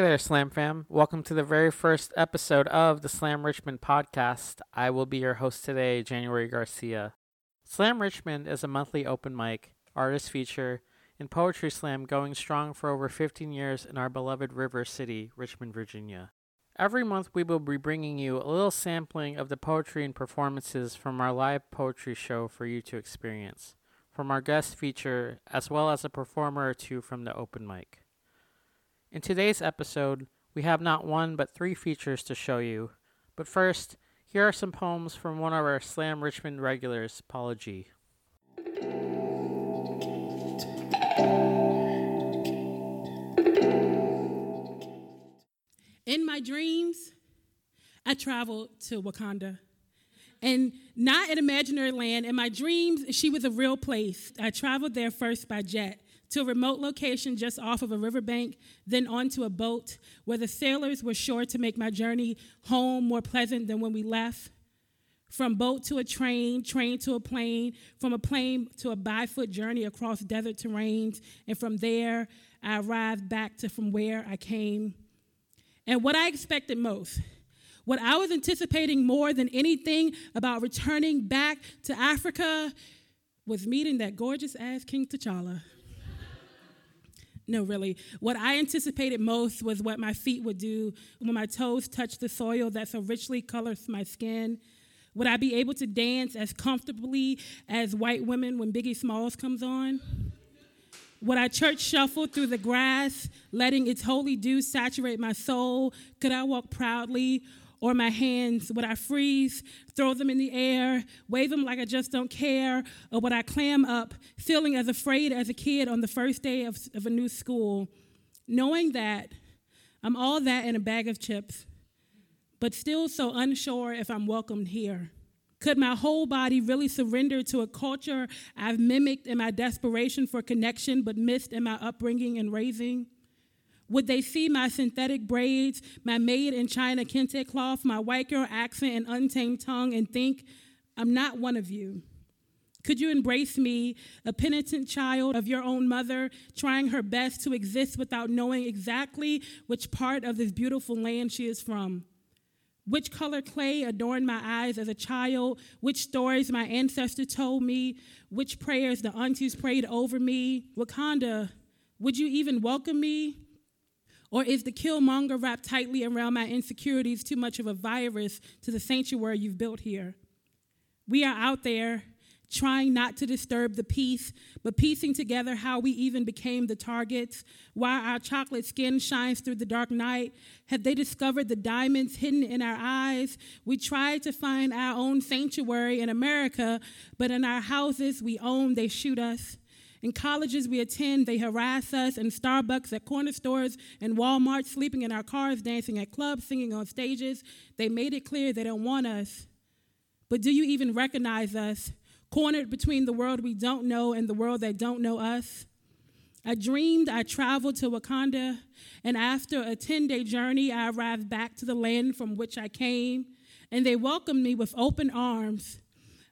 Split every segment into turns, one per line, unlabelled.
Hey there, Slam fam. Welcome to the very first episode of the Slam Richmond podcast. I will be your host today, January Garcia. Slam Richmond is a monthly open mic, artist feature, and poetry slam going strong for over 15 years in our beloved river city, Richmond, Virginia. Every month, we will be bringing you a little sampling of the poetry and performances from our live poetry show for you to experience, from our guest feature, as well as a performer or two from the open mic. In today's episode, we have not one but three features to show you. But first, here are some poems from one of our Slam Richmond regulars, Paula G.
In my dreams, I traveled to Wakanda. And not an imaginary land. In my dreams, she was a real place. I traveled there first by jet to a remote location just off of a riverbank, then onto a boat where the sailors were sure to make my journey home more pleasant than when we left. From boat to a train, train to a plane, from a plane to a by foot journey across desert terrains, and from there I arrived back to from where I came. And what I expected most, what I was anticipating more than anything about returning back to Africa, was meeting that gorgeous ass King T'Challa. No, really. What I anticipated most was what my feet would do when my toes touched the soil that so richly colors my skin. Would I be able to dance as comfortably as white women when Biggie Smalls comes on? Would I church shuffle through the grass, letting its holy dew saturate my soul? Could I walk proudly or my hands? Would I freeze, throw them in the air, wave them like I just don't care? Or would I clam up, feeling as afraid as a kid on the first day of, of a new school, knowing that I'm all that in a bag of chips, but still so unsure if I'm welcomed here? Could my whole body really surrender to a culture I've mimicked in my desperation for connection but missed in my upbringing and raising? Would they see my synthetic braids, my made in China kente cloth, my white girl accent and untamed tongue, and think, I'm not one of you? Could you embrace me, a penitent child of your own mother, trying her best to exist without knowing exactly which part of this beautiful land she is from? Which color clay adorned my eyes as a child? Which stories my ancestors told me? Which prayers the aunties prayed over me? Wakanda, would you even welcome me? Or is the killmonger wrapped tightly around my insecurities too much of a virus to the sanctuary you've built here? We are out there trying not to disturb the peace, but piecing together how we even became the targets. While our chocolate skin shines through the dark night, have they discovered the diamonds hidden in our eyes? We tried to find our own sanctuary in America, but in our houses we own, they shoot us. In colleges we attend, they harass us. In Starbucks, at corner stores, and Walmart, sleeping in our cars, dancing at clubs, singing on stages, they made it clear they don't want us. But do you even recognize us? Cornered between the world we don't know and the world that don't know us? I dreamed I traveled to Wakanda, and after a 10 day journey, I arrived back to the land from which I came, and they welcomed me with open arms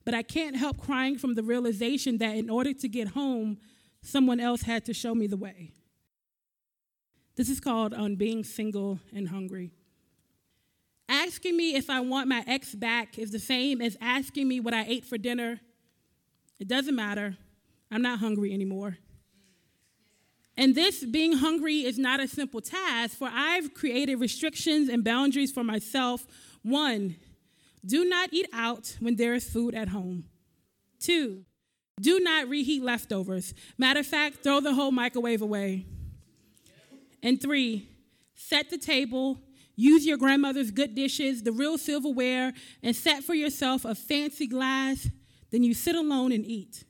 but I can't help crying from the realization that in order to get home, someone else had to show me the way. This is called On Being Single and Hungry. Asking me if I want my ex back is the same as asking me what I ate for dinner. It doesn't matter. I'm not hungry anymore. And this being hungry is not a simple task, for I've created restrictions and boundaries for myself. One, do not eat out when there is food at home. Two, do not reheat leftovers. Matter of fact, throw the whole microwave away. And three, set the table, use your grandmother's good dishes, the real silverware, and set for yourself a fancy glass. Then you sit alone and eat.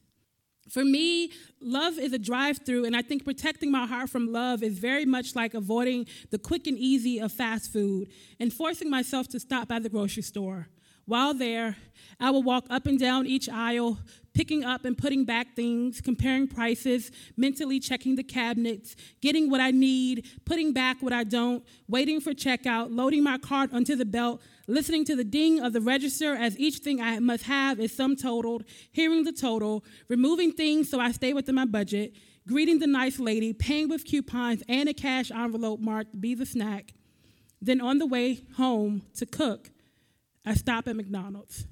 For me, love is a drive through, and I think protecting my heart from love is very much like avoiding the quick and easy of fast food and forcing myself to stop by the grocery store. While there, I will walk up and down each aisle, picking up and putting back things, comparing prices, mentally checking the cabinets, getting what I need, putting back what I don't, waiting for checkout, loading my cart onto the belt, listening to the ding of the register as each thing I must have is sum totaled, hearing the total, removing things so I stay within my budget, greeting the nice lady, paying with coupons and a cash envelope marked Be the Snack. Then on the way home to cook, I stop at McDonald's.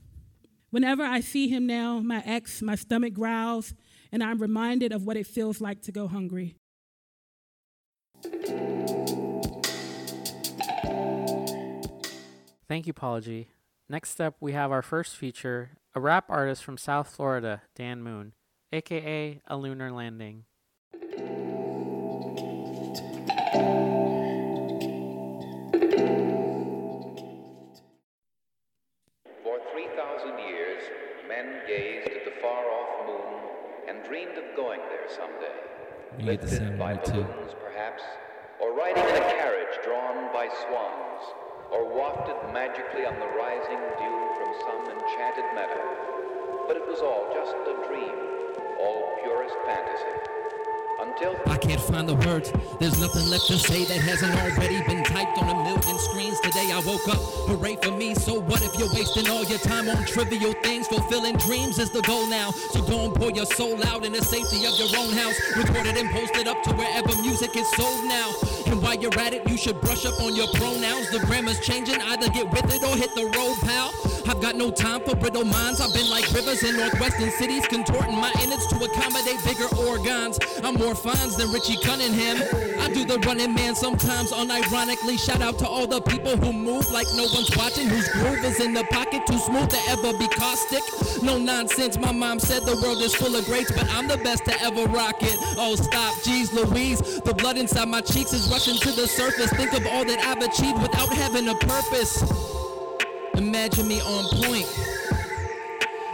Whenever I see him now, my ex, my stomach growls, and I'm reminded of what it feels like to go hungry.
Thank you, G. Next up, we have our first feature a rap artist from South Florida, Dan Moon, aka A Lunar Landing.
You get the sound
by
too.
balloons, perhaps, or riding in a carriage drawn by swans, or wafted magically on the rising dew from some enchanted meadow. But it was all just a dream, all purest fantasy. Until
I can't find the words. There's nothing left to say that hasn't already been typed on a million screens. Today I woke up, hooray for me. So what if you're wasting all your time on trivial things? Fulfilling dreams is the goal now. So go and pour your soul out in the safety of your own house. Record it and post it up to wherever music is sold now. And while you're at it, you should brush up on your pronouns. The grammar's changing, either get with it or hit the road, pal. I've got no time for brittle minds. I've been like rivers in northwestern cities, contorting my innards to accommodate bigger organs. I'm more Fonz than Richie Cunningham. I do the running man sometimes unironically. Shout out to all the people who move like no one's watching, whose groove is in the pocket, too smooth to ever be caustic. No nonsense, my mom said the world is full of greats, but I'm the best to ever rock it. Oh, stop, geez, Louise. The blood inside my cheeks is rushing to the surface. Think of all that I've achieved without having a purpose. Imagine me on point.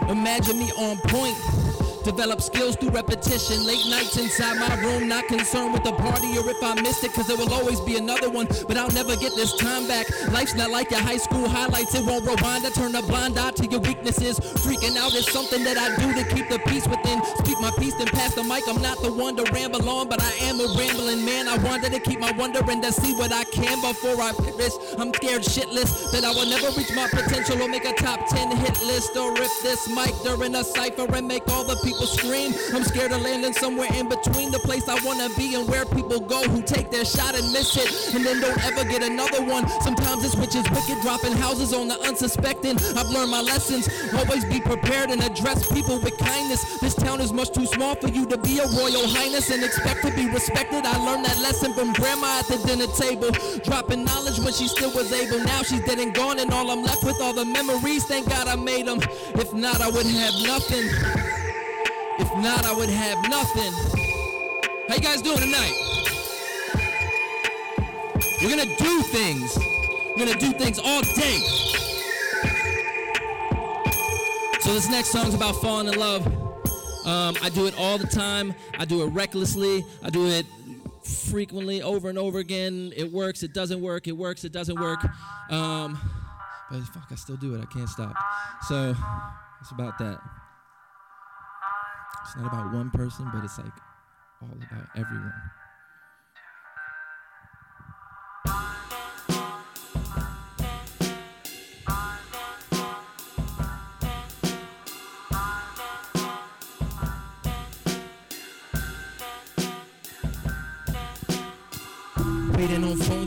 Imagine me on point. Develop skills through repetition. Late nights inside my room, not concerned with the party or if I missed it, cause there will always be another one. But I'll never get this time back. Life's not like your high school highlights, it won't rewind. I turn a blind eye to your weaknesses. Freaking out is something that I do to keep the peace within. Speak my peace, then pass the mic. I'm not the one to ramble on, but I am a rambling man. I wanted to keep my wonder and to see what I can before I perish. I'm scared shitless that I will never reach my potential or make a top 10 hit list or rip this mic during a cipher and make all the people scream. I'm scared of landing somewhere in between the place I wanna be and where people go who take their shot and miss it and then don't ever get another one. Sometimes it's witches wicked, dropping houses on the unsuspecting. I've learned my lessons. Always be prepared and address people with kindness. This town is much too small for you to be a royal highness and expect to be respected. I learned that lesson from grandma at the dinner table. Dropping knowledge when she still was able. Now she's dead and gone, and all I'm left with are the memories. Thank God I made them. If not, I wouldn't have nothing. If not, I would have nothing. How you guys doing tonight? We're gonna do things. We're gonna do things all day. So this next song's about falling in love. Um, I do it all the time. I do it recklessly. I do it frequently, over and over again. It works. It doesn't work. It works. It doesn't work. Um, but fuck, I still do it. I can't stop. So it's about that. It's not about one person, but it's like all about everyone.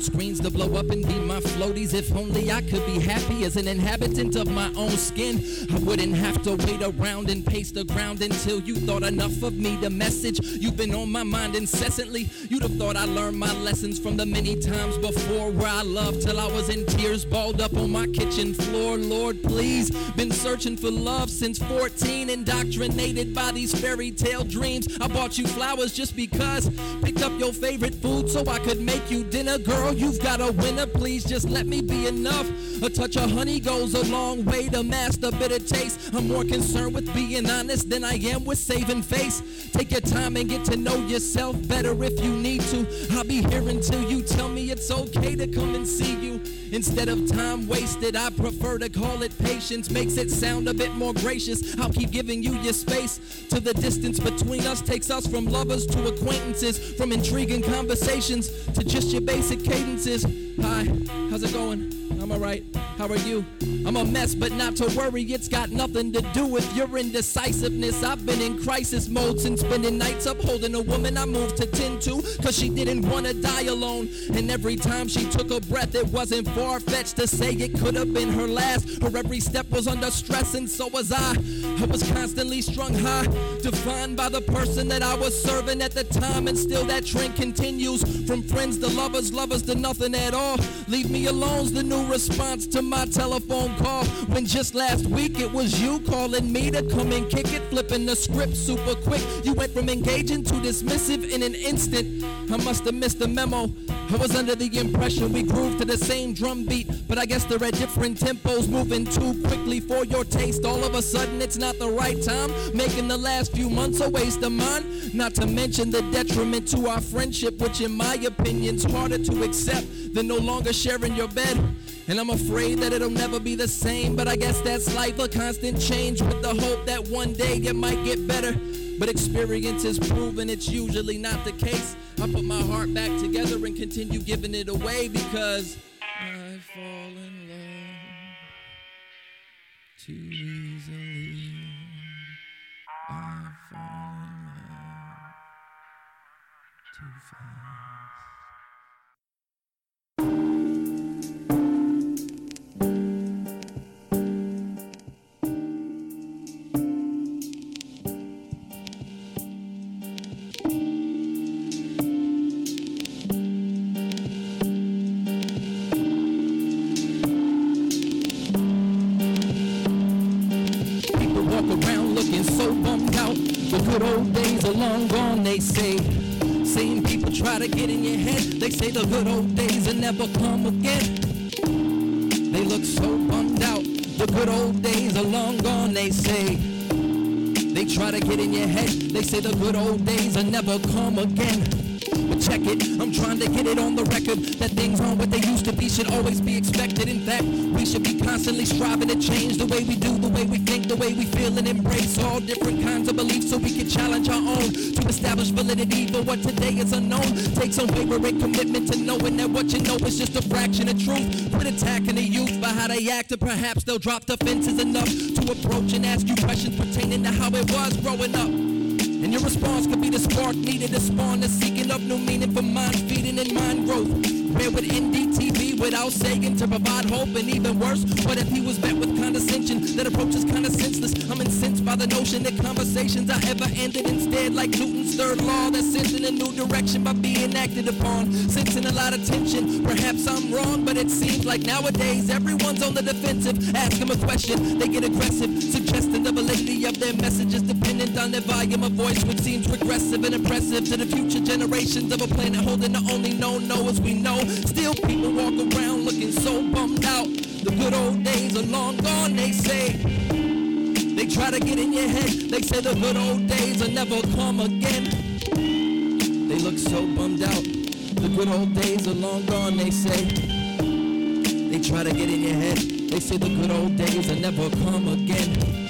Screens to blow up and be my floaties. If only I could be happy as an inhabitant of my own skin. I wouldn't have to wait around and pace the ground until you thought enough of me. The message you've been on my mind incessantly. You'd have thought I learned my lessons from the many times before where I loved till I was in tears, balled up on my kitchen floor. Lord, please. Been searching for love since 14, indoctrinated by these fairy tale dreams. I bought you flowers just because. Picked up your favorite food so I could make you dinner, girl, you've got a winner. Please just let me be enough. A touch of honey goes a long way to master bitter taste. I'm more concerned with being honest than I am with saving face. Take your time and get to know yourself better if you need to. I'll be here until you tell me it's okay to come and see you. Instead of time wasted, I prefer to call it patience. Makes it sound a bit more gracious. I'll keep giving you your space. To the distance between us takes us from lovers to acquaintances, from intriguing conversations to just your basic cadences. Hi, how's it going? I'm alright. How are you? I'm a mess, but not to worry. It's got nothing to do with your indecisiveness. I've been in crisis mode since spending nights upholding a woman I moved to tend to, cause she didn't wanna die alone. And every time she took a breath, it wasn't far fetched to say it could have been her last. Her every step was under stress, and so was I. I was constantly strung high, defined by the person that I was serving at the time, and still that trend continues. From friends to lovers, lovers to nothing at all. Leave me alone's the new response to my telephone call. When just last week it was you calling me to come and kick it, flipping the script super quick. You went from engaging to dismissive in an instant. I must have missed the memo. I was under the impression we groove to the same drum beat, but I guess they're at different tempos, moving too quickly for your taste. All of a sudden, it's not the right time, making the last few months a waste of mine. Not to mention the detriment to our friendship, which, in my opinion's harder to accept than no longer sharing your bed. And I'm afraid that it'll never be the same, but I guess that's life, a constant change with the hope that one day it might get better. But experience has proven it's usually not the case. I put my heart back together and continue giving it away because I fall in love too easily. I fall in love too fast. The good old days will never come again. They look so bummed out. The good old days are long gone, they say. They try to get in your head. They say the good old days will never come again. Check it, I'm trying to get it on the record that things aren't what they used to be, should always be expected. In fact, we should be constantly striving to change the way we do, the way we think, the way we feel, and embrace all different kinds of beliefs so we can challenge our own to establish validity for what today is unknown. Take some wavering commitment to knowing that what you know is just a fraction of truth. Quit attacking the youth by how they act, or perhaps they'll drop defenses enough to approach and ask you questions pertaining to how it was growing up. And your response could be the spark needed to spawn the seeking of new meaning for mind feeding and mind growth. Where with NDTV without saying to provide hope and even worse? What if he was met with condescension that approaches kind of senseless? I'm incensed by the notion that conversations are ever ended instead like Newton's third law that sent in a new direction by being acted upon. Sensing a lot of tension, perhaps I'm wrong, but it seems like nowadays everyone's on the defensive. Ask them a question, they get aggressive, suggesting the validity of their messages dependent on their volume of voice, which seems regressive and impressive to the future generations of a planet holding the only known know as we know. Still, people walk around looking so bummed out. The good old days are long gone, they say. They try to get in your head. They say the good old days will never come again. They look so bummed out. The good old days are long gone, they say. They try to get in your head. They say the good old days will never come again.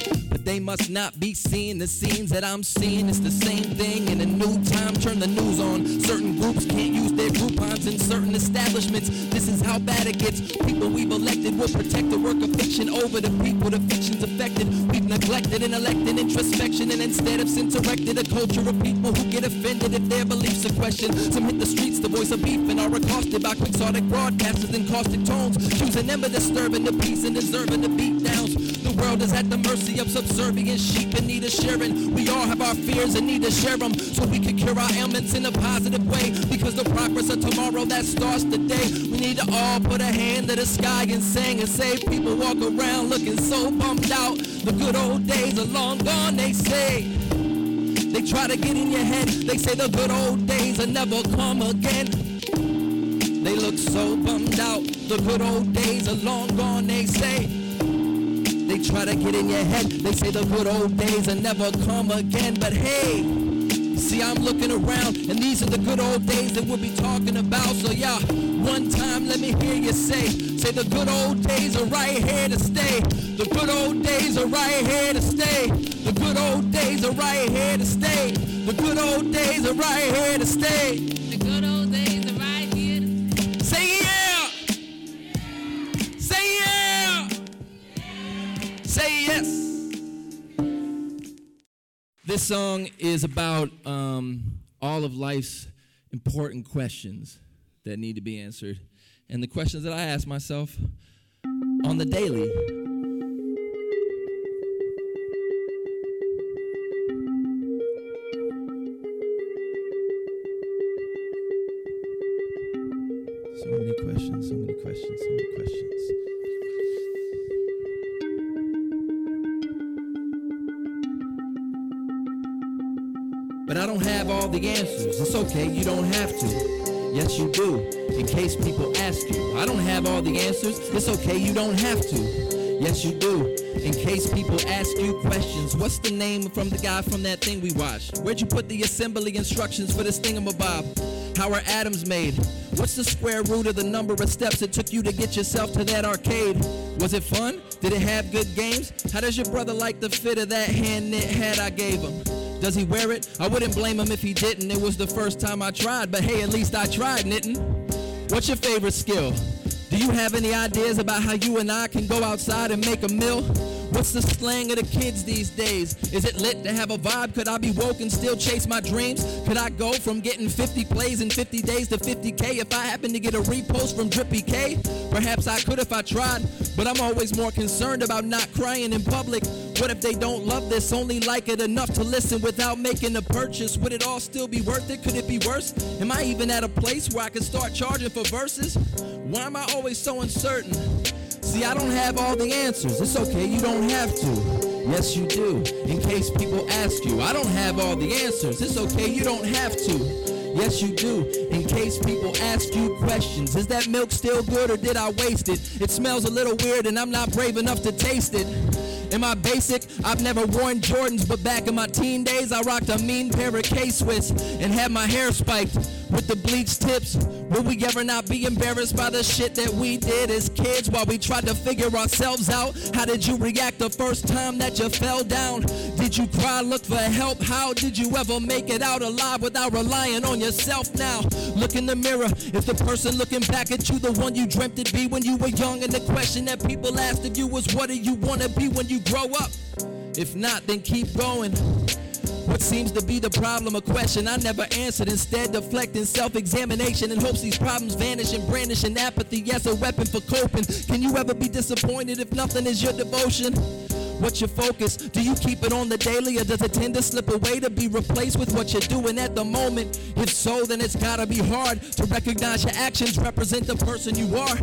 They must not be seeing the scenes that I'm seeing. It's the same thing in a new time. Turn the news on. Certain groups can't use their Groupons in certain establishments. This is how bad it gets. People we've elected will protect the work of fiction over the people the fiction's affected. We've neglected and elected introspection, and instead have since erected a culture of people who get offended if their beliefs are questioned. Some hit the streets, the voice of beef, and are accosted by quixotic broadcasters in caustic tones, choosing them but disturbing the peace and deserving the beat downs. World is at the mercy of subservient sheep in need of sharing. We all have our fears and need to share them so we can cure our ailments in a positive way. Because the progress of tomorrow that starts today, we need to all put a hand to the sky and sing and say people walk around looking so bummed out. The good old days are long gone, they say. They try to get in your head. They say the good old days will never come again. They look so bummed out. The good old days are long gone, they say. They try to get in your head. They say the good old days will never come again. But hey, see, I'm looking around, and these are the good old days that we'll be talking about. So yeah, one time let me hear you say, say the good old days are right here to stay. The good old days are right here to stay. The good old days are right here to stay. The good old days are right here to stay. This song is about um, all of life's important questions that need to be answered, and the questions that I ask myself on the daily. All the answers. It's okay, you don't have to. Yes, you do, in case people ask you. I don't have all the answers. It's okay, you don't have to. Yes, you do, in case people ask you questions. What's the name from the guy from that thing we watched? Where'd you put the assembly instructions for this thingamabob? How are atoms made? What's the square root of the number of steps it took you to get yourself to that arcade? Was it fun? Did it have good games? How does your brother like the fit of that hand knit hat I gave him? Does he wear it? I wouldn't blame him if he didn't. It was the first time I tried, but hey, at least I tried knitting. What's your favorite skill? Do you have any ideas about how you and I can go outside and make a meal? What's the slang of the kids these days? Is it lit to have a vibe? Could I be woke and still chase my dreams? Could I go from getting 50 plays in 50 days to 50k if I happen to get a repost from Drippy K? Perhaps I could if I tried, but I'm always more concerned about not crying in public. What if they don't love this, only like it enough to listen without making a purchase? Would it all still be worth it? Could it be worse? Am I even at a place where I can start charging for verses? Why am I always so uncertain? See, I don't have all the answers. It's okay, you don't have to. Yes, you do. In case people ask you, I don't have all the answers. It's okay, you don't have to. Yes, you do. In case people ask you questions, is that milk still good or did I waste it? It smells a little weird and I'm not brave enough to taste it. Am I basic? I've never worn Jordans, but back in my teen days, I rocked a mean pair of K-Swiss and had my hair spiked with the bleached tips. Will we ever not be embarrassed by the shit that we did as kids while we tried to figure ourselves out? How did you react the first time that you fell down? Did you cry, look for help? How did you ever make it out alive without relying on yourself now? Look in the mirror. Is the person looking back at you the one you dreamt it'd be when you were young? And the question that people asked of you was, what do you want to be when you grow up? If not, then keep going. What seems to be the problem? A question I never answered. Instead, deflecting self-examination in hopes these problems vanish and brandishing apathy as a weapon for coping. Can you ever be disappointed if nothing is your devotion? What's your focus? Do you keep it on the daily or does it tend to slip away to be replaced with what you're doing at the moment? If so, then it's gotta be hard to recognize your actions represent the person you are.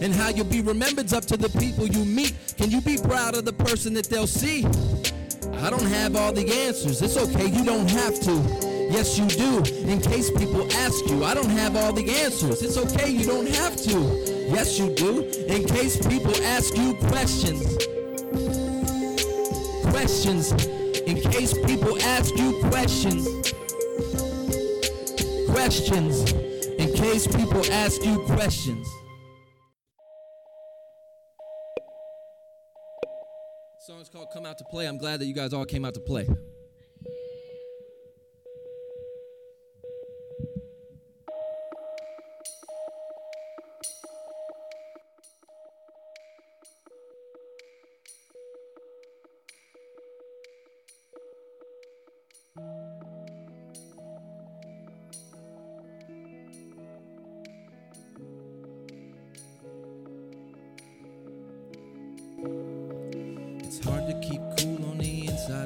And how you'll be remembered's up to the people you meet. Can you be proud of the person that they'll see? I don't have all the answers. It's okay, you don't have to. Yes, you do. In case people ask you, I don't have all the answers. It's okay, you don't have to. Yes, you do. In case people ask you questions. Questions. In case people ask you questions. Questions. In case people ask you questions. The song's called Come Out to Play. I'm glad that you guys all came out to play.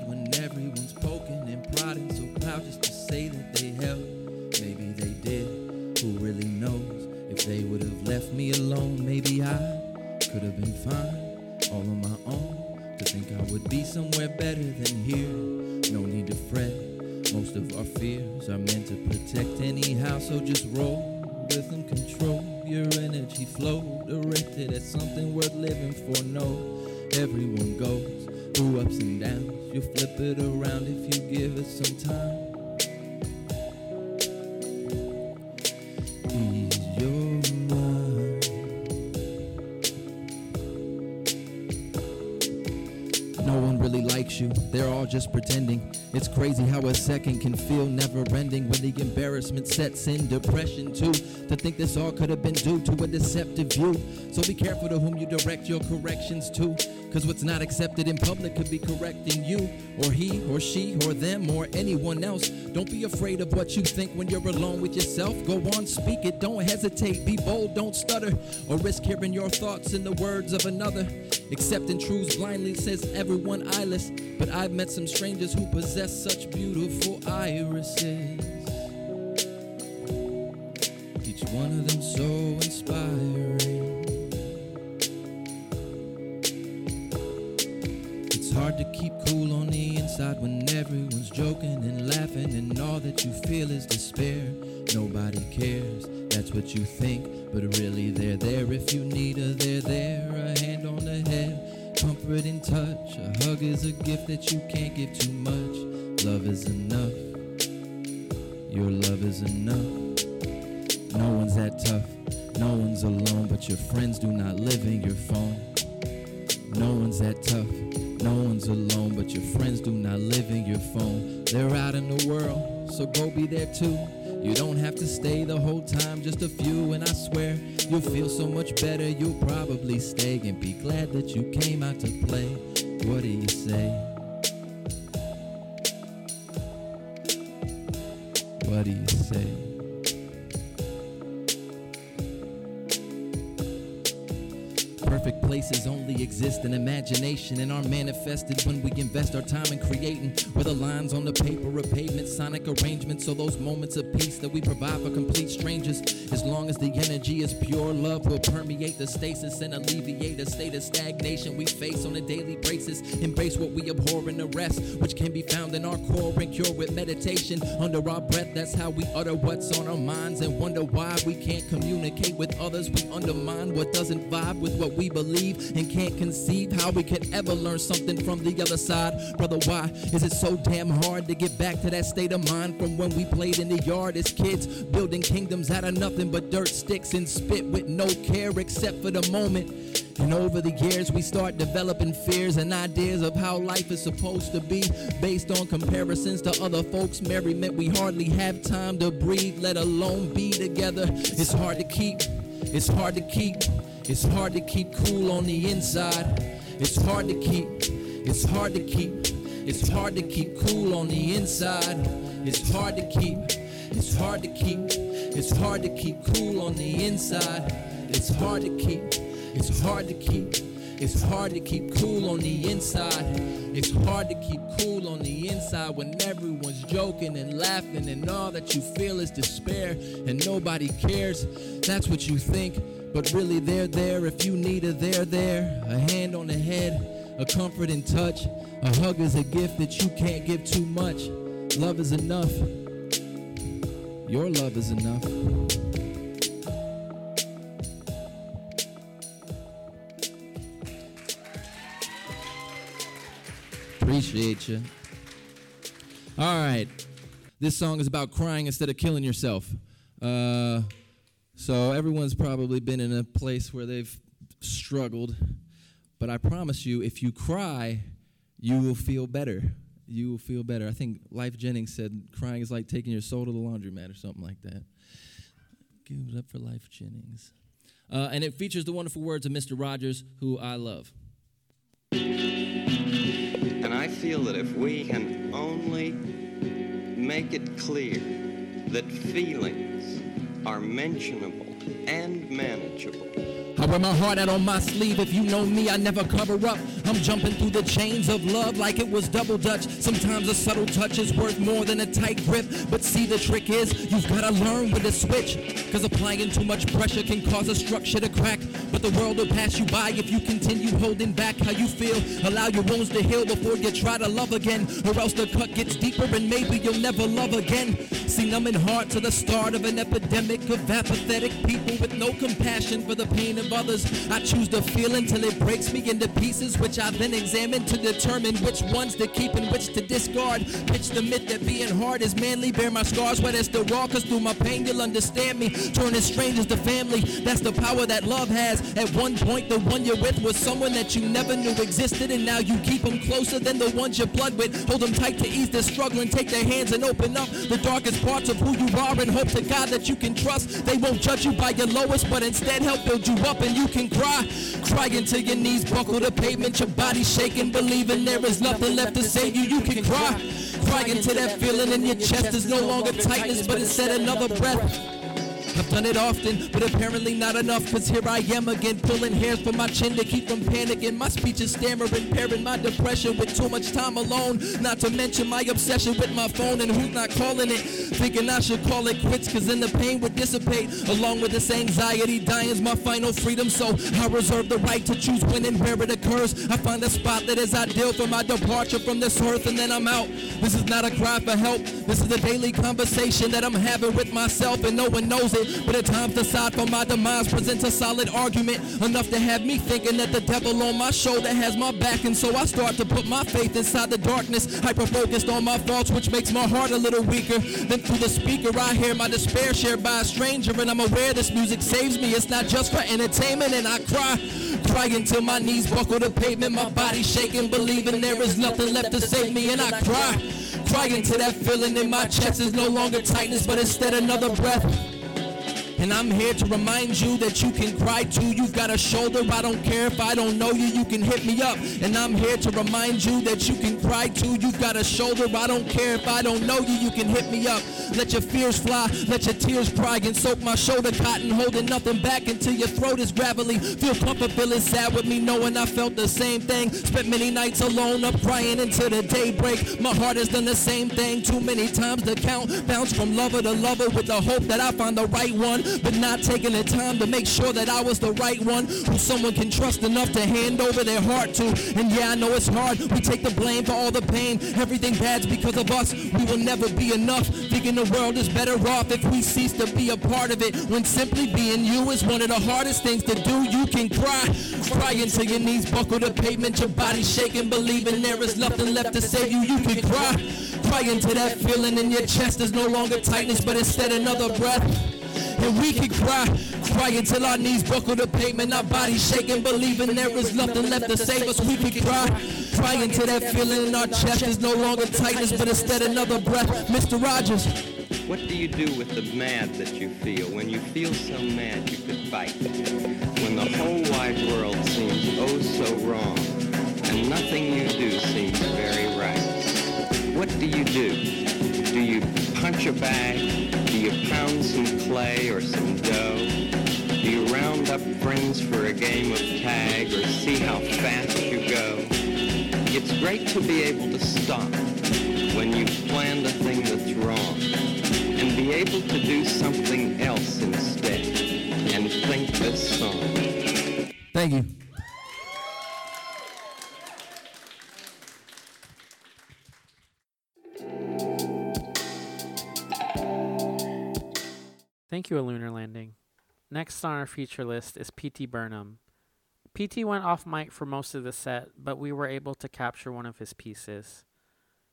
When everyone's poking and prodding. So proud just to say that they helped. Maybe they did. Who really knows? If they would have left me alone, maybe I could have been fine all on my own. To think I would be somewhere better than here. No need to fret. Most of our fears are meant to protect anyhow, so just roll with them, control your energy flow, directed at something worth living for. No, everyone goes through ups and downs. You'll flip it around if you give it some time. Ease your mind. No one really likes you, they're all just pretending. It's crazy how a second can feel never ending when the embarrassment sets in. Depression, too, to think this all could have been due to a deceptive view. So be careful to whom you direct your corrections to. Cause what's not accepted in public could be correcting you, or he, or she, or them, or anyone else. Don't be afraid of what you think when you're alone with yourself. Go on, speak it, don't hesitate, be bold, don't stutter, or risk hearing your thoughts in the words of another. Accepting truths blindly says everyone eyeless, but I've met some strangers who possess such beautiful irises. Each one of them so you feel is despair. Nobody cares, that's what you think, but really they're there if you need her, they're there. A hand on the head, comfort and touch. A hug is a gift that you can't give too much. Love is enough, your love is enough. No one's that tough, no one's alone, but your friends do not live in your phone. No one's that tough. No one's alone, but your friends do not live in your phone. They're out in the world, so go be there too. You don't have to stay the whole time, just a few, and I swear you'll feel so much better. You'll probably stay and be glad that you came out to play. What do you say? What do you say? Perfect places only exist in imagination and are manifested when we invest our time in creating. Whether lines on the paper or pavement, sonic arrangements, or those moments of peace that we provide for complete strangers. As long as the energy is pure, love will permeate the stasis and alleviate a state of stagnation we face on a daily basis. Embrace what we abhor and arrest, which can be found in our core and cure with meditation. Under our breath, that's how we utter what's on our minds and wonder why we can't communicate with others. We undermine what doesn't vibe with what we believe and can't conceive how we could ever learn something from the other side. Brother, why is it so damn hard to get back to that state of mind from when we played in the yard as kids, building kingdoms out of nothing but dirt, sticks, and spit with no care except for the moment? And over the years, we start developing fears and ideas of how life is supposed to be based on comparisons to other folks' merriment. We hardly have time to breathe, let alone be together. It's hard to keep, it's hard to keep, it's hard to keep cool on the inside. It's hard to keep, it's hard to keep, it's hard to keep cool on the inside. It's hard to keep, it's hard to keep, it's hard to keep cool on the inside. It's hard to keep. It's hard to keep. It's hard to keep cool on the inside. It's hard to keep cool on the inside when everyone's joking and laughing and all that you feel is despair and nobody cares. That's what you think, but really they're there if you need a they're there. A hand on the head, a comfort and touch. A hug is a gift that you can't give too much. Love is enough. Your love is enough. Appreciate you. All right. This song is about crying instead of killing yourself. Uh, so everyone's probably been in a place where they've struggled. But I promise you, if you cry, you will feel better. You will feel better. I think Lyfe Jennings said crying is like taking your soul to the laundromat or something like that. Give it up for Lyfe Jennings. Uh, and it features the wonderful words of Mr. Rogers, who I love.
And I feel that if we can only make it clear that feelings are mentionable and manageable.
I wear my heart out on my sleeve. If you know me, I never cover up. I'm jumping through the chains of love like it was double dutch. Sometimes a subtle touch is worth more than a tight grip. But see, the trick is you've gotta learn with a switch. Cause applying too much pressure can cause a structure to crack. But the world will pass you by if you continue holding back how you feel. Allow your wounds to heal before you try to love again. Or else the cut gets deeper and maybe you'll never love again. See, numbing hearts are the start of an epidemic of apathetic people with no compassion for the pain of others. I choose to feel until it breaks me into pieces, which I then examine to determine which ones to keep and which to discard. Pitch the myth that being hard is manly. Bear my scars where it's still raw, cause through my pain you'll understand me. Turning strangers to family, that's the power that love has. At one point, the one you're with was someone that you never knew existed, and now you keep them closer than the ones you're blood with. Hold them tight to ease their struggle and take their hands and open up the darkest parts of who you are and hope to God that you can trust. They won't judge you by your lowest, but instead help build you up and you can cry. Crying till your knees buckle the pavement, your body shaking, believing there is nothing left to save you. You can cry. Crying till that feeling in your chest is no longer tightness, but instead another breath. I've done it often, but apparently not enough. Cause here I am again, pulling hairs from my chin to keep from panicking. My speech is stammering, pairing my depression with too much time alone. Not to mention my obsession with my phone and who's not calling it. Thinking I should call it quits, cause then the pain would dissipate. Along with this anxiety, dying's my final freedom. So I reserve the right to choose when and where it occurs. I find a spot that is ideal for my departure from this earth, and then I'm out. This is not a cry for help. This is a daily conversation that I'm having with myself, and no one knows it. But at times, decide for my demise presents a solid argument enough to have me thinking that the devil on my shoulder has my back, and so I start to put my faith inside the darkness, hyper focused on my faults, which makes my heart a little weaker. Then through the speaker, I hear my despair shared by a stranger, and I'm aware this music saves me. It's not just for entertainment, and I cry, cry until my knees buckle the pavement, my body shaking, believing there is nothing left to save me, and I cry, cry into that feeling in my chest is no longer tightness, but instead another breath. And I'm here to remind you that you can cry too. You've got a shoulder. I don't care if I don't know you. You can hit me up. And I'm here to remind you that you can cry too. You've got a shoulder. I don't care if I don't know you. You can hit me up. Let your fears fly. Let your tears cry and soak my shoulder cotton. Holding nothing back until your throat is gravelly. Feel comfort feeling sad with me knowing I felt the same thing. Spent many nights alone up crying until the daybreak. My heart has done the same thing too many times to count. Bounce from lover to lover with the hope that I find the right one but not taking the time to make sure that I was the right one who someone can trust enough to hand over their heart to. And yeah, I know it's hard. We take the blame for all the pain. Everything bad's because of us. We will never be enough. Thinking the world is better off if we cease to be a part of it. When simply being you is one of the hardest things to do. You can cry, cry until your knees buckle the pavement, your body shaking, believing there is nothing left to save you. You can cry, cry into that feeling in your chest is no longer tightness, but instead another breath. And we can cry, cry until our knees buckle the pavement, our bodies shaking, believing there is nothing left to save us. We can cry, cry until that feeling in our chest is no longer tightness, but instead another breath. Mr. Rogers.
What do you do with the mad that you feel when you feel so mad you could fight? When the whole wide world seems oh so wrong and nothing you do seems very right. What do you do? Do you punch a bag? You pound some clay or some dough? Do you round up friends for a game of tag or see how fast you go? It's great to be able to stop when you've planned a thing that's wrong and be able to do something else instead and think this song.
Thank you.
Thank you, A Lunar Landing. Next on our feature list is P.T. Burnem. P.T. went off mic for most of the set, but we were able to capture one of his pieces.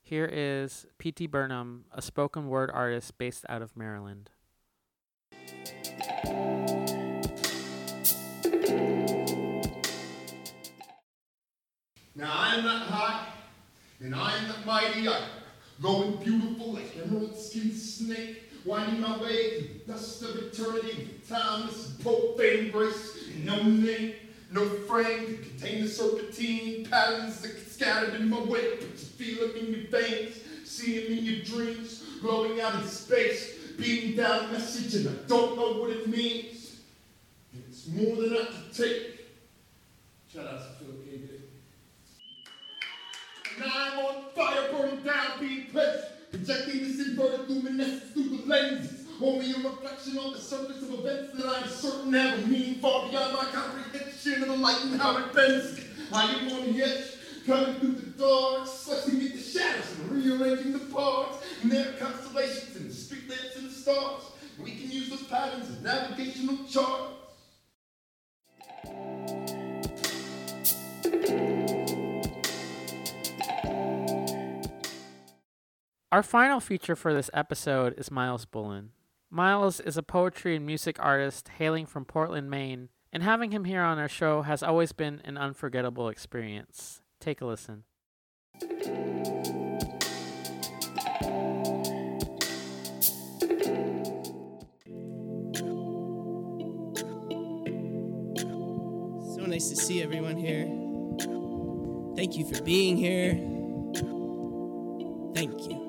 Here is P.T. Burnem, a spoken word artist based out of Maryland.
Now I'm not hot, and I'm not mighty either. Going beautiful like emerald skin snake, winding my way through dust of eternity with timeless profane grace. No name, no frame to contain the serpentine patterns that scattered in my wake, but you feel them in your veins, see them in your dreams, glowing out in space, beating down a message, and I don't know what it means. And it's more than I can take. Shout out to Phil K. Dick. And I'm on fire, burning down, being pledged, projecting this inverted luminescence through the lenses. Only a reflection on the surface of events that I'm certain have a meaning far beyond my comprehension of the light and how it bends. I am on the edge, cutting through the dark, slicing at the shadows and rearranging the parts. And there are constellations and street lamps and the stars. We can use those patterns as navigational charts.
Our final feature for this episode is Myles Bullen. Myles is a poetry and music artist hailing from Portland, Maine, and having him here on our show has always been an unforgettable experience. Take a listen.
So nice to see everyone here. Thank you for being here. Thank you.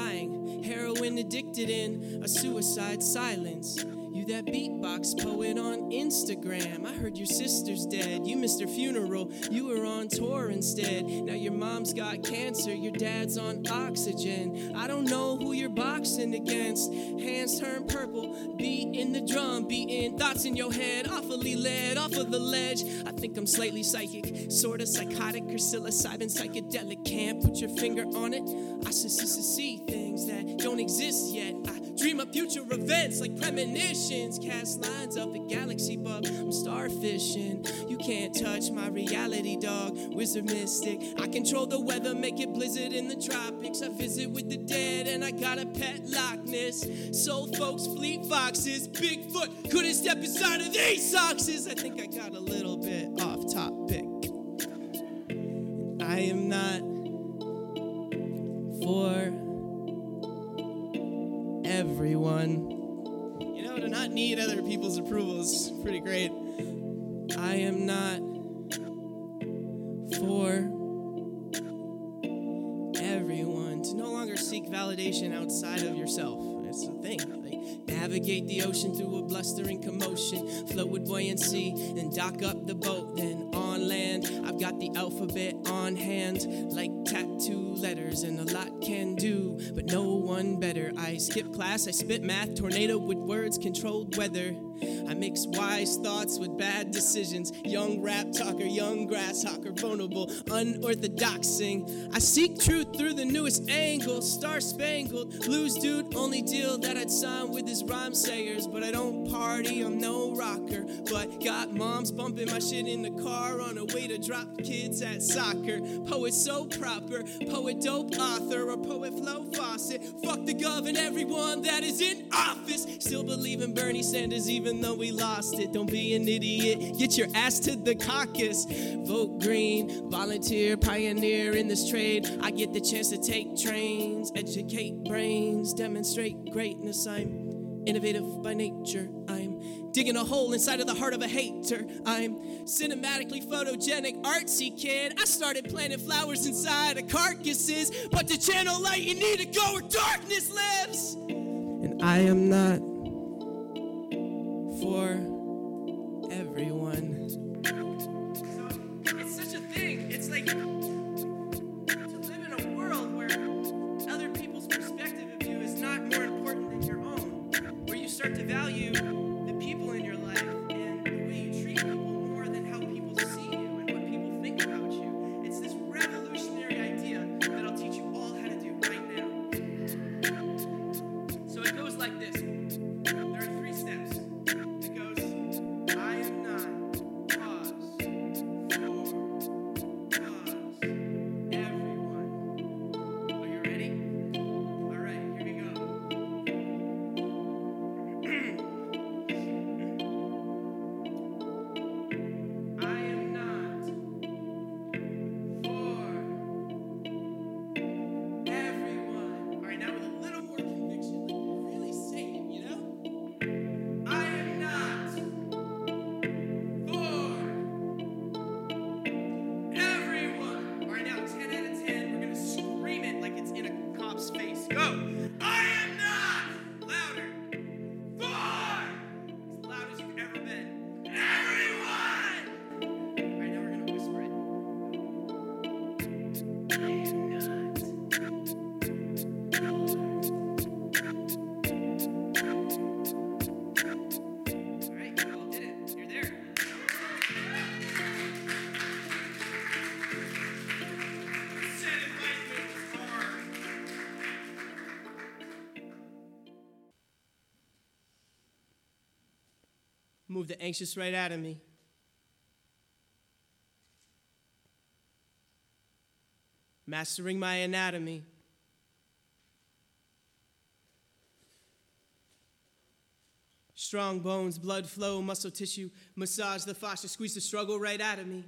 Dying, heroin addicted in a suicide silence. That beatbox poet on Instagram. I heard your sister's dead. You missed her funeral. You were on tour instead. Now your mom's got cancer. Your dad's on oxygen. I don't know who you're boxing against. Hands turn purple. Beat in the drum. Beating thoughts in your head. Awfully led off of the ledge. I think I'm slightly psychic. Sorta psychotic or psilocybin psychedelic. Can't put your finger on it. I see things that don't exist yet. I dream of future events like premonitions. Cast lines up the galaxy, but I'm starfishing. You can't touch my reality, dog. Wizard mystic. I control the weather, make it blizzard in the tropics. I visit with the dead, and I got a pet Loch Ness. Soul folks, fleet foxes, Bigfoot couldn't step inside of these soxes. I think I got a little bit off topic. I am not for everyone. You know, to not need other people's approval is pretty great. I am not for everyone. To no longer seek validation outside of yourself. It's a thing. Like, navigate the ocean through a blustering commotion, float with buoyancy, and dock up the boat. Then on land, I've got the alphabet on hand, like tattoo letters, and a lot can do, but no one better. I skip class, I spit math, tornado with words, controlled weather. I mix wise thoughts with bad decisions. Young rap talker, young grasshopper, vulnerable, unorthodoxing. I seek truth through the newest angle, star spangled. Lose dude, only deal that I'd sign with his rhyme sayers. But I don't party, I'm no rocker. But got moms bumping my shit in the car on a way to drop kids at soccer. Poet so proper, poet dope author, or poet flow faucet. Fuck the gov and everyone that is in office. Still believe in Bernie Sanders, even though we lost it. Don't be an idiot. Get your ass to the caucus. Vote green, volunteer, pioneer in this trade. I get the chance to take trains, educate brains, demonstrate greatness. I'm innovative by nature. I'm digging a hole inside of the heart of a hater. I'm cinematically photogenic, artsy kid. I started planting flowers inside of carcasses, but to channel light, you need to go where darkness lives. And I am not for the anxious right out of me. Mastering my anatomy. Strong bones, blood flow, muscle tissue, massage the fascia, squeeze the struggle right out of me.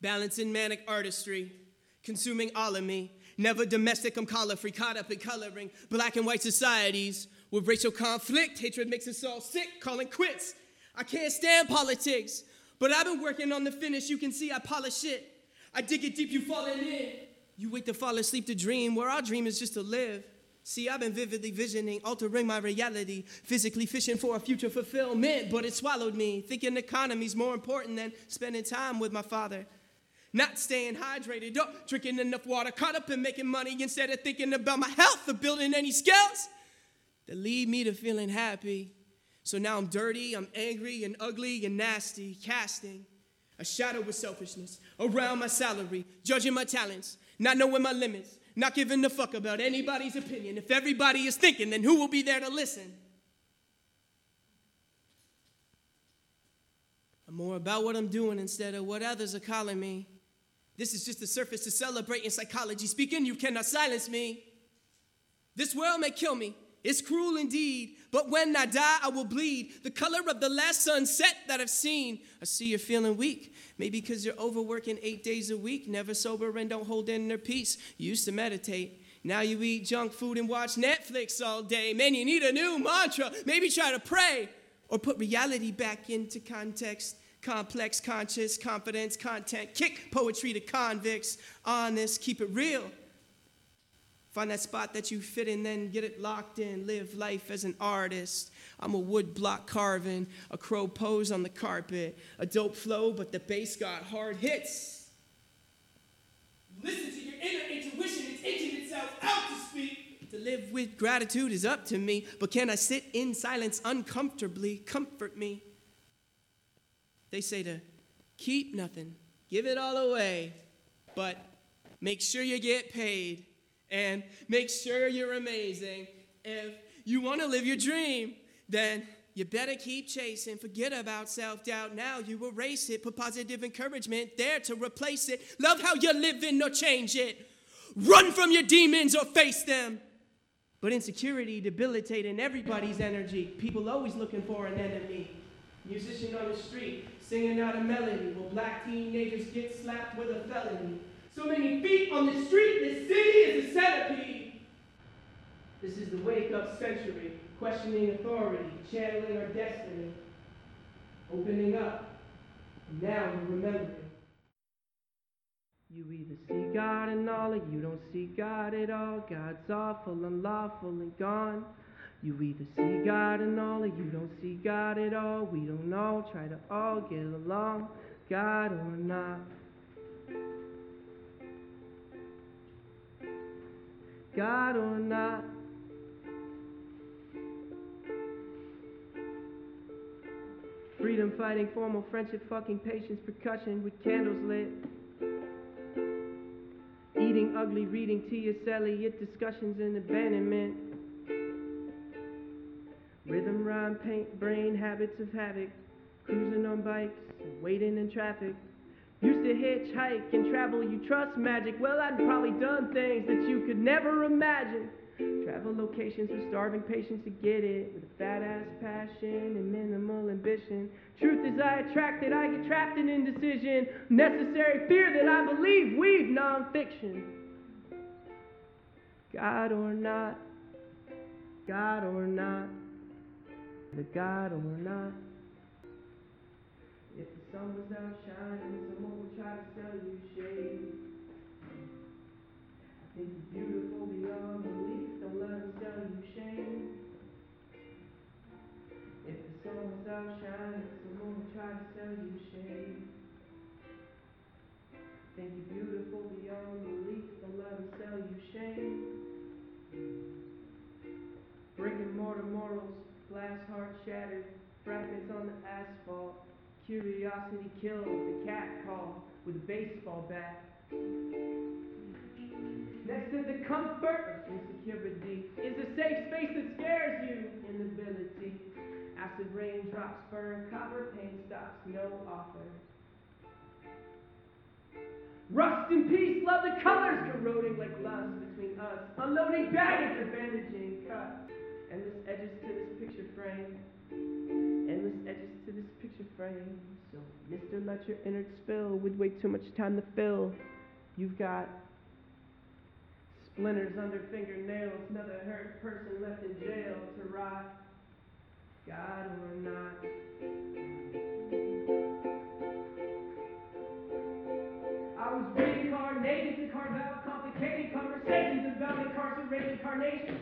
Balancing manic artistry, consuming all of me. Never domestic, I'm collar free, caught up in coloring black and white societies with racial conflict. Hatred makes us all sick, calling quits. I can't stand politics, but I've been working on the finish. You can see I polish it. I dig it deep, you falling in. You wait to fall asleep to dream, where our dream is just to live. See, I've been vividly visioning, altering my reality, physically fishing for a future fulfillment, but it swallowed me, thinking economy's more important than spending time with my father. Not staying hydrated, or drinking enough water, caught up in making money instead of thinking about my health or building any skills that lead me to feeling happy. So now I'm dirty, I'm angry and ugly and nasty, casting a shadow of selfishness around my salary, judging my talents, not knowing my limits, not giving a fuck about anybody's opinion. If everybody is thinking, then who will be there to listen? I'm more about what I'm doing instead of what others are calling me. This is just the surface to celebrate in psychology. Speaking, you cannot silence me. This world may kill me. It's cruel indeed, but when I die, I will bleed. The color of the last sunset that I've seen. I see you're feeling weak. Maybe because you're overworking eight days a week, never sober and don't hold in their peace. You used to meditate. Now you eat junk food and watch Netflix all day. Man, you need a new mantra. Maybe try to pray or put reality back into context. Complex, conscious, confidence, content. Kick poetry to convicts. Honest, keep it real. Find that spot that you fit in, then get it locked in. Live life as an artist. I'm a wood block carving, a crow pose on the carpet, a dope flow, but the bass got hard hits. Listen to your inner intuition, it's itching itself out to speak. To live with gratitude is up to me, but can I sit in silence uncomfortably? Comfort me. They say to keep nothing, give it all away, but make sure you get paid and make sure you're amazing. If you want to live your dream, then you better keep chasing. Forget about self doubt now. You erase it. Put positive encouragement there to replace it. Love how you're living or change it. Run from your demons or face them. But insecurity debilitating everybody's energy. People always looking for an enemy. Musician on the street singing out a melody Will black teenagers get slapped with a felony. So many feet on the street, this city is a centipede. This is the wake up century, questioning authority, channeling our destiny, opening up. And now we're remembering. You either see God in all or you don't see God at all. God's awful, unlawful, and gone. You either see God in all or you don't see God at all. We don't all try to all get along, God or not. God or not. Freedom fighting, formal friendship, fucking patience, percussion with candles lit. Eating ugly, reading T.S. Eliot, discussions and abandonment. Rhythm, rhyme, paint, brain, habits of havoc. Cruising on bikes, waiting in traffic. Used to hitchhike and travel, you trust magic. Well, I'd probably done things that you could never imagine. Travel locations with starving patients to get it, with a fat ass passion and minimal ambition. Truth is, I attracted, I get trapped in indecision. Necessary fear that I believe weave nonfiction. God or not, God or not, the God or not. Sun was out shining, someone would try to sell you shade. I think you're beautiful beyond belief, don't let them sell you shame. If the sun was out shining, someone would try to sell you shade. I think you're beautiful beyond belief, don't let them sell you shame. Brick and mortar morals, glass heart shattered, fragments on the asphalt. Curiosity killed, the cat call with a baseball bat. Next to the comfort of insecurity is a safe space that scares you. Inability. Acid raindrops burn, copper paint stops, no author. Rust and peace, love the colors corroding like lust between us. Unloading baggage bandaging cuts. Endless edges to this picture frame. Picture frame. So, Mister, let your innards Spill would wait too much time to fill. You've got splinters under fingernails, another hurt person left in jail to rot. God or not. I was reincarnated to carve out complicated conversations about incarcerated carnations.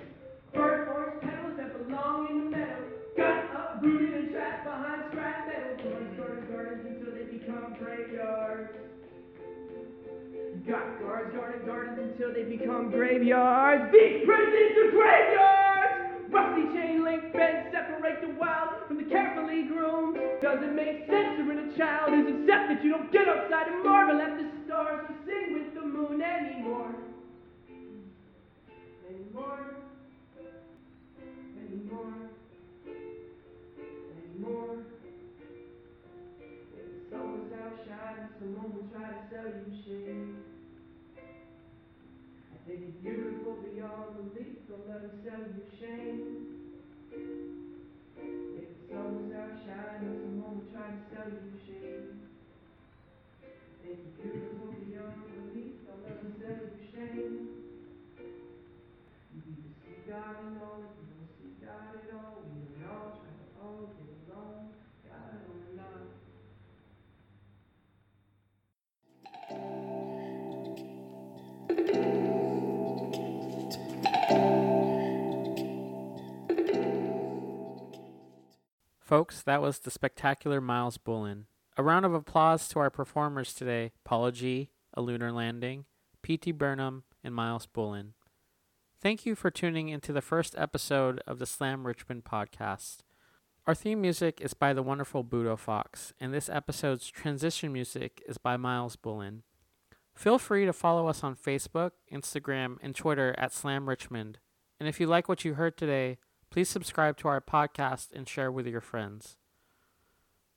Burnt orange petals that belong in the meadow. Got uprooted and trapped behind scrap metal. Gardens, gardens, gardens until become graveyards. Got guards guarding gardens until they become graveyards. These prisons are graveyards! Rusty chain link beds separate the wild from the carefully groomed. Doesn't make sense when a child is upset that you don't get outside and marvel at the stars or sing with the moon. Anymore. Anymore. To sell you shade. I think it's beautiful beyond belief, don't let them sell you shame. If the sun was out shining, someone will try to sell you shade. I think it's beautiful beyond belief, don't let them sell you shame. You either see God in all,
Folks, that was the spectacular Myles Bullen. A round of applause to our performers today Paula G., aLunarLanding, P.T. Burnem, and Myles Bullen. Thank you for tuning into the first episode of the Slam Richmond podcast. Our theme music is by the wonderful Budo Fox, and this episode's transition music is by Myles Bullen. Feel free to follow us on Facebook, Instagram, and Twitter at Slam Richmond. And if you like what you heard today, please subscribe to our podcast and share with your friends.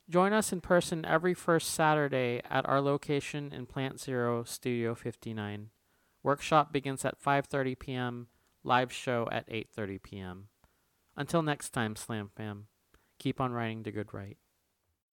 Join us in person every first Saturday at our location in Plant Zero, Studio 59. Workshop begins at 5:30 p.m. Live show at 8:30 p.m. Until next time, Slam Fam, keep on writing the good right.